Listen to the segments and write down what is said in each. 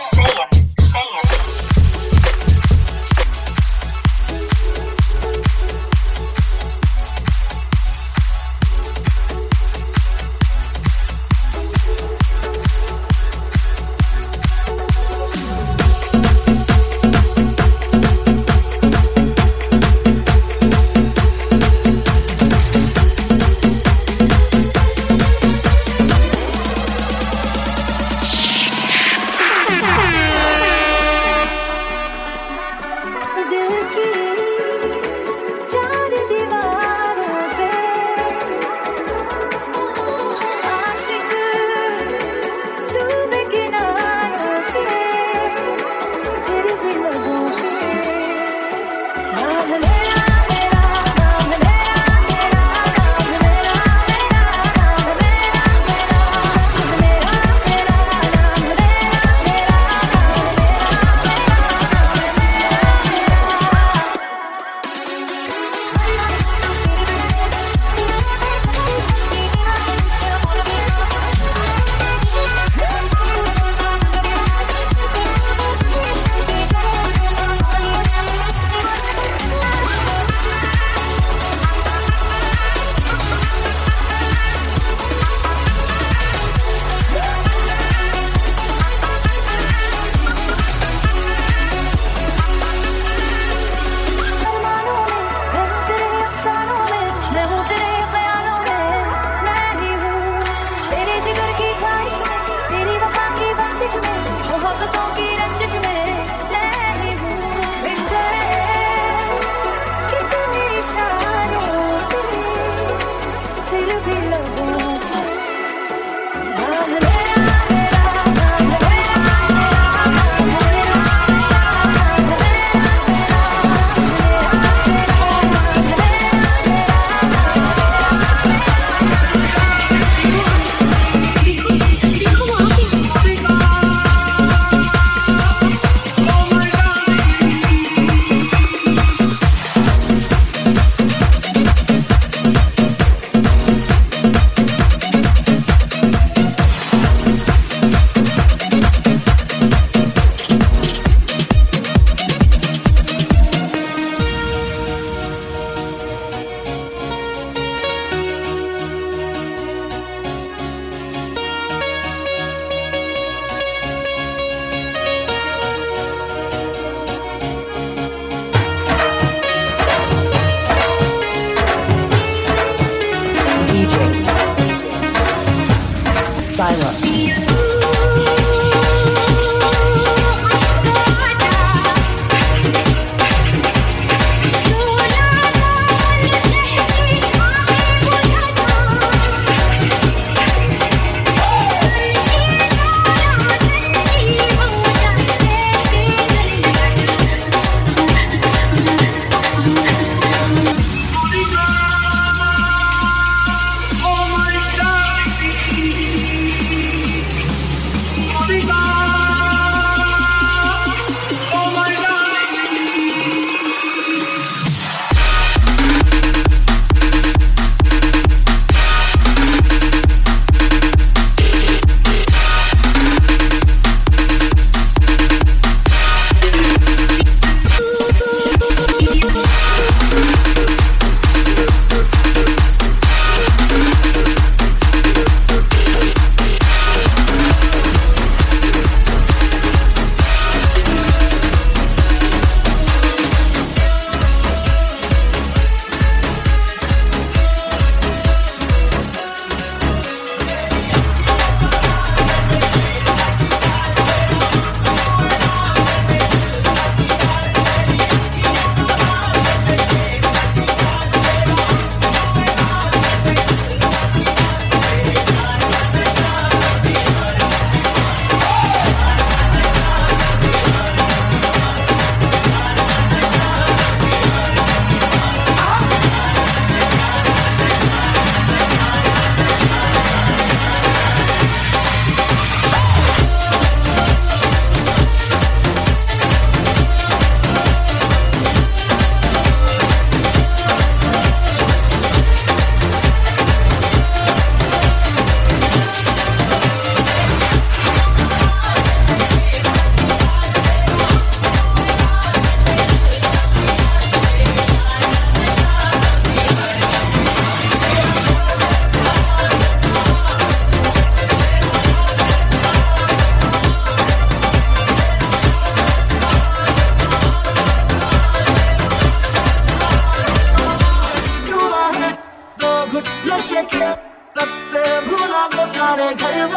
Say.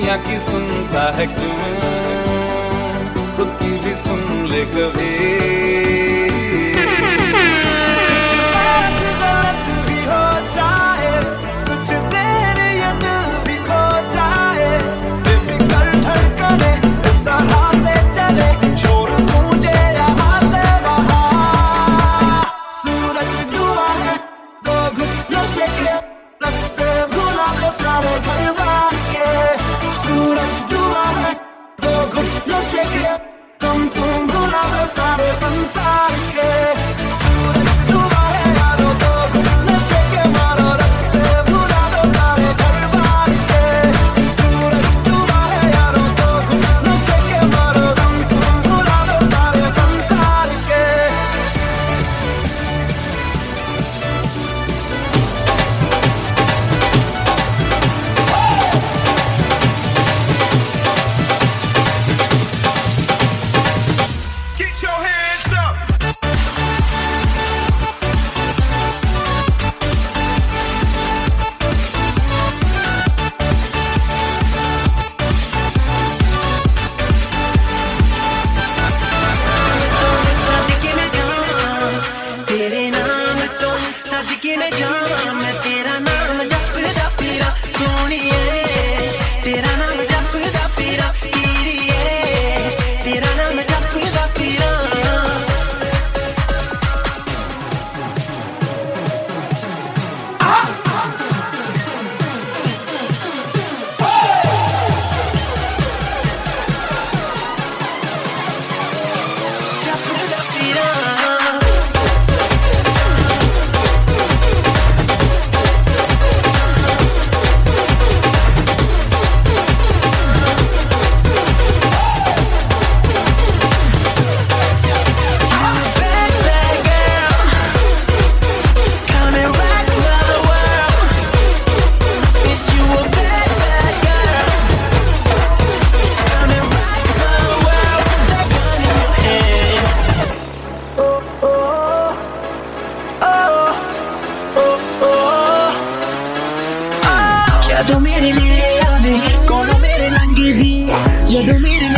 दुनिया की सुन सा है क्यों? खुद की भी सुन ले कभी। Yo tú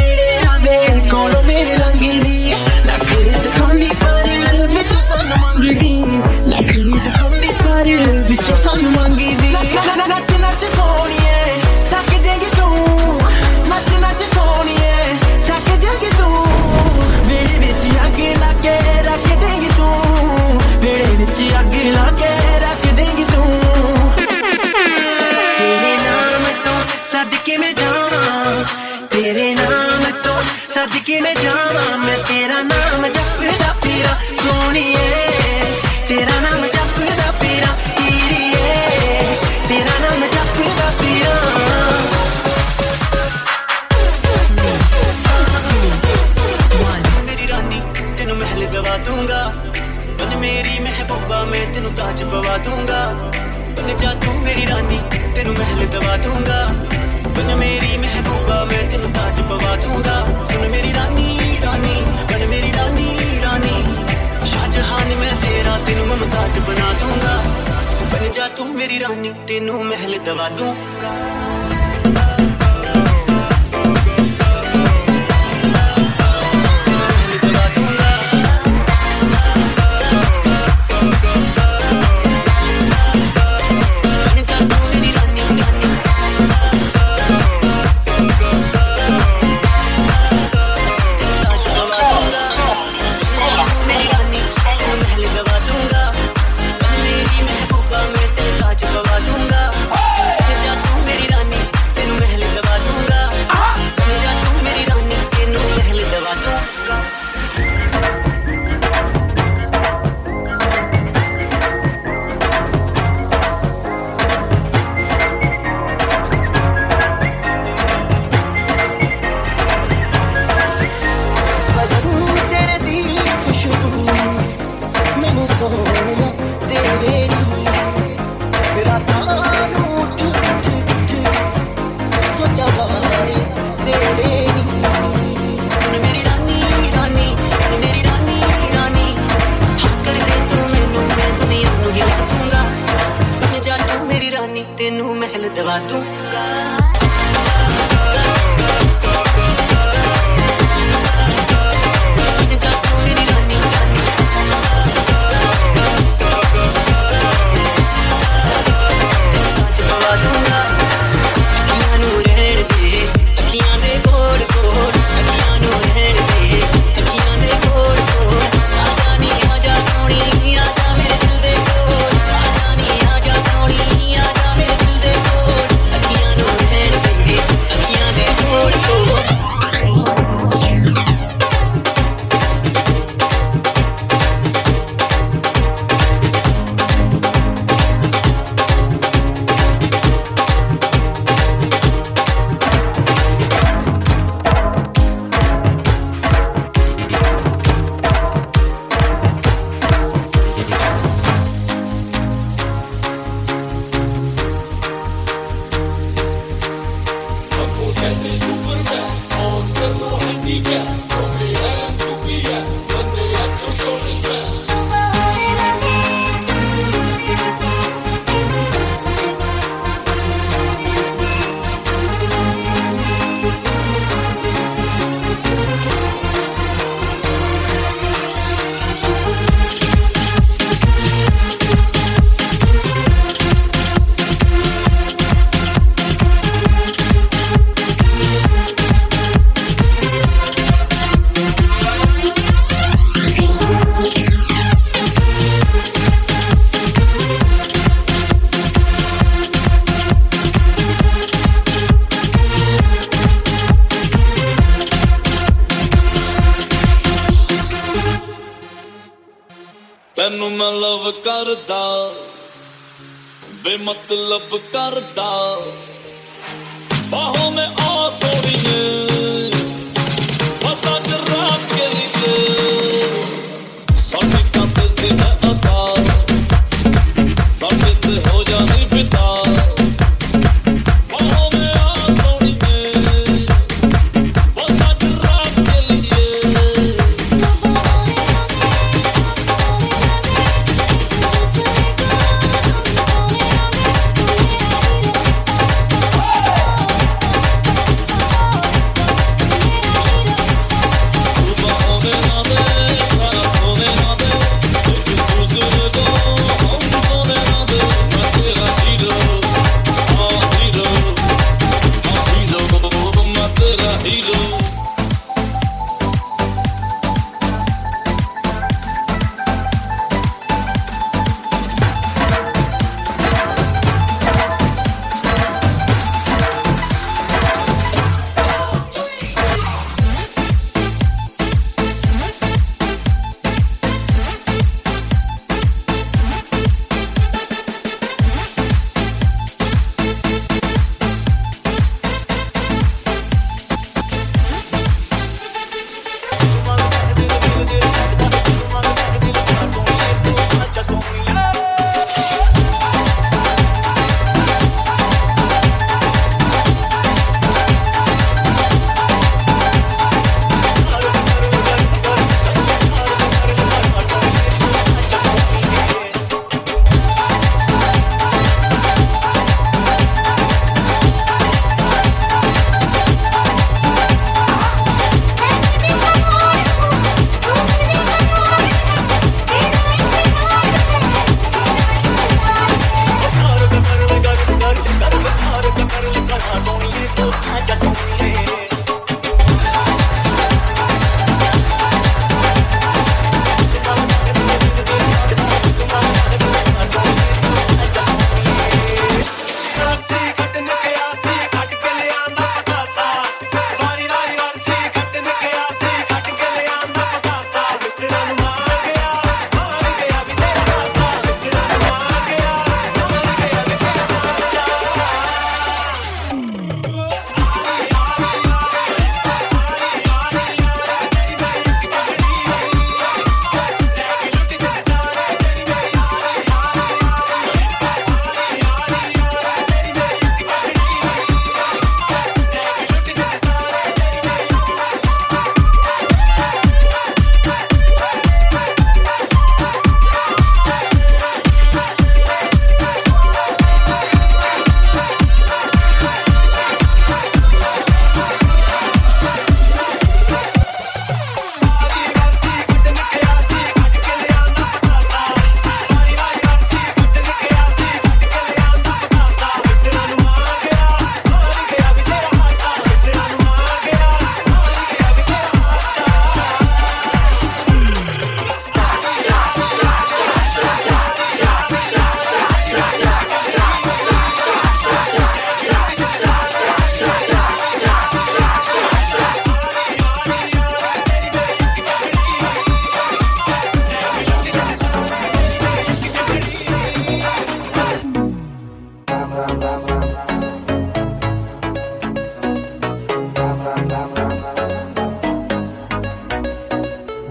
Where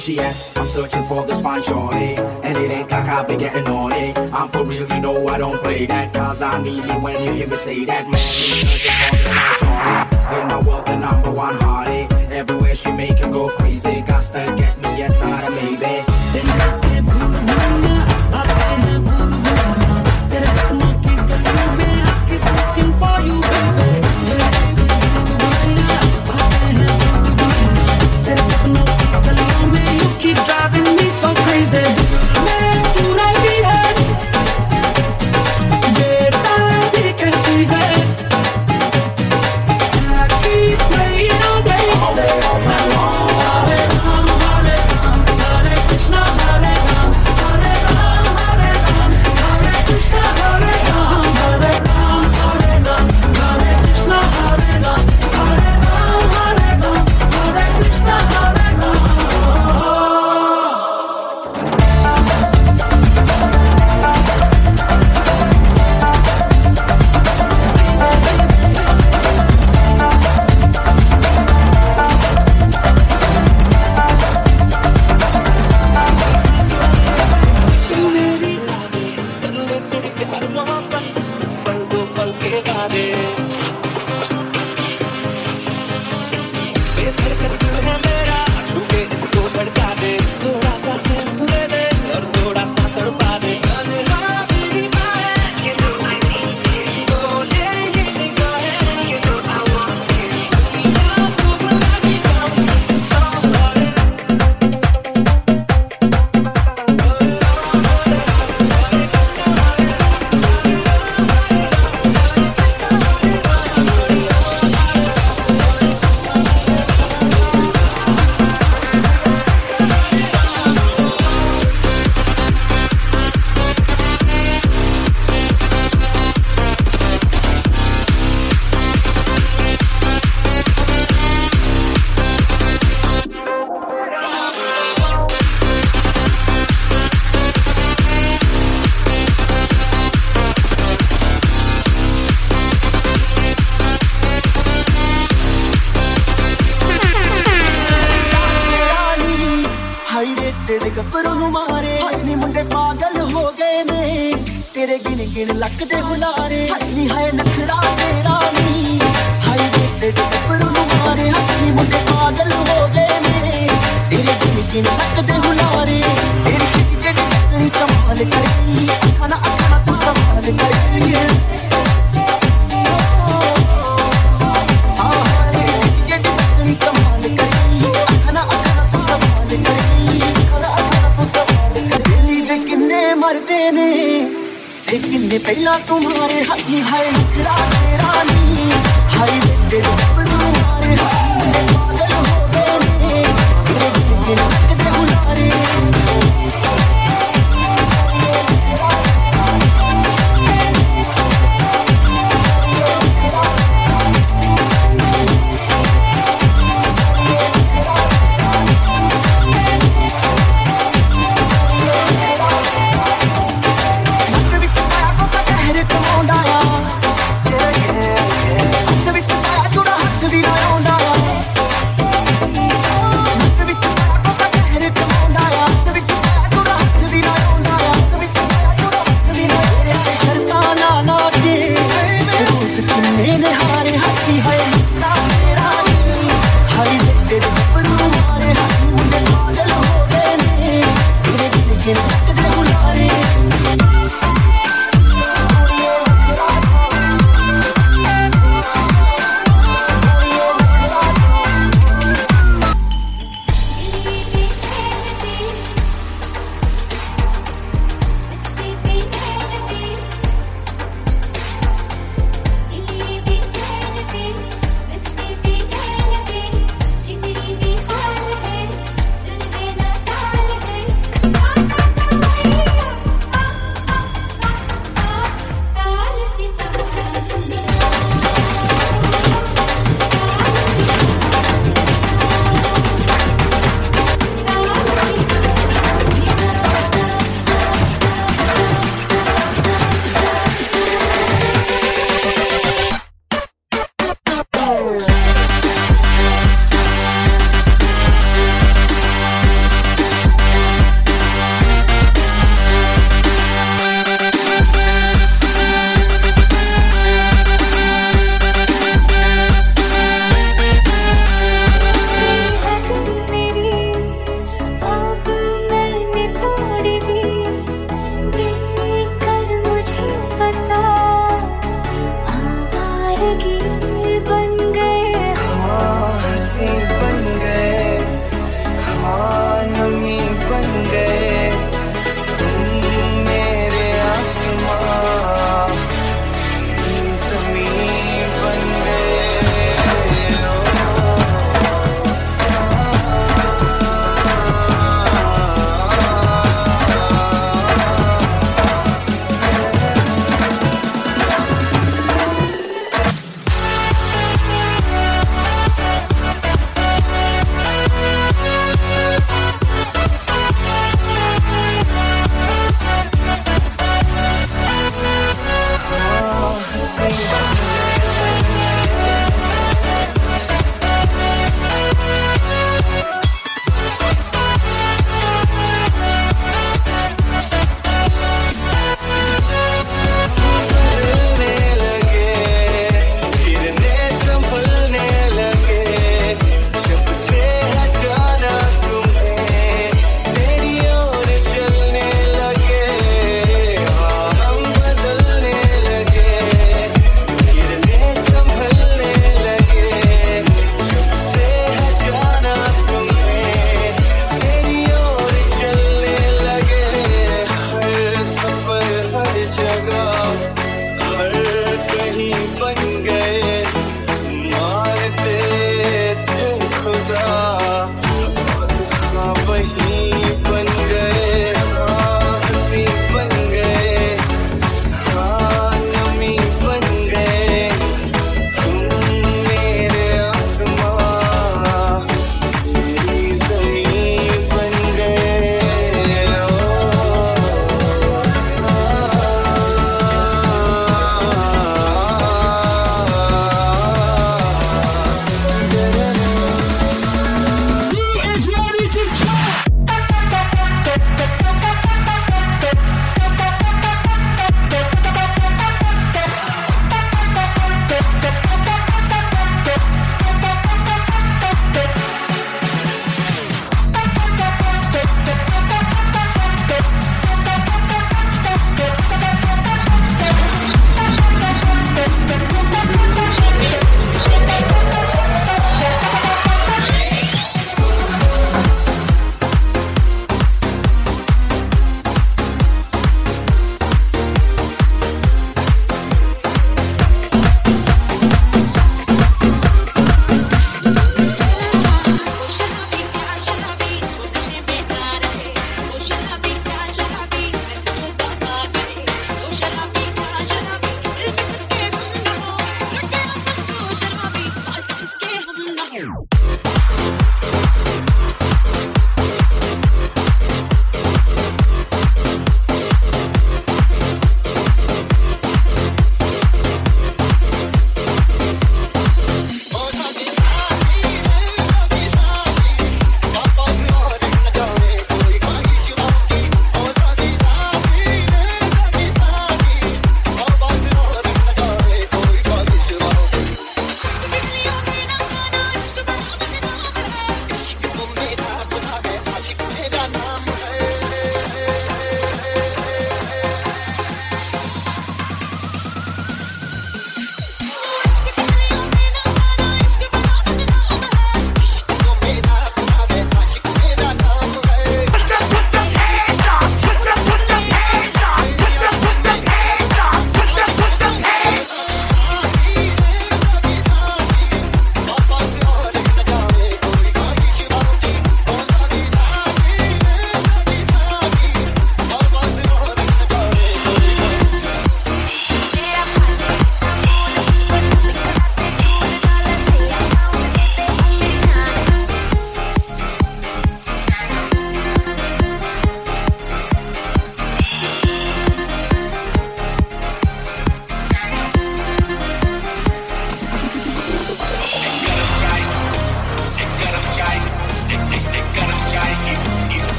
she at? I'm searching for this fine shorty. And it ain't like I've been getting naughty. I'm for real, you know I don't play that. Cause I mean it when you hear me say that. Man, searching for this fine shorty. In my world, the number one hottie. Everywhere she make him go crazy. Got to get me, yes, not a maybe. keep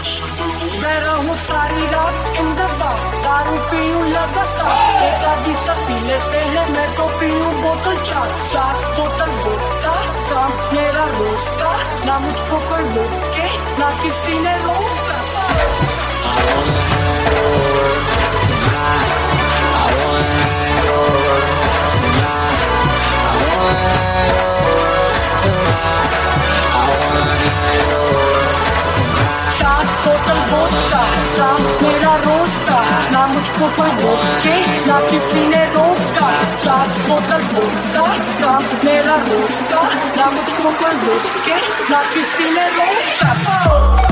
मैं रहूँ सारी रात इन दारू पीऊं लगातार। एक आधी सब P लेते हैं, मैं तो पीऊं बोतल चार। चार बोतल वोडका, काम मेरा रोज का। ना मुझको कोई रोक, ना किसी ने रोका। चार बोतल का काम मेरा रोज का ना मुझको कोई रोक के ना किसी ने रोका चार बोतल वोडका काम मेरा रोज का ना मुझको कोई रोक के ना किसी ने रोका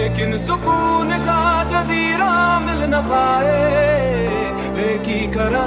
लेकिन सुकून का जजीरा मिल न पाए। एक ही करा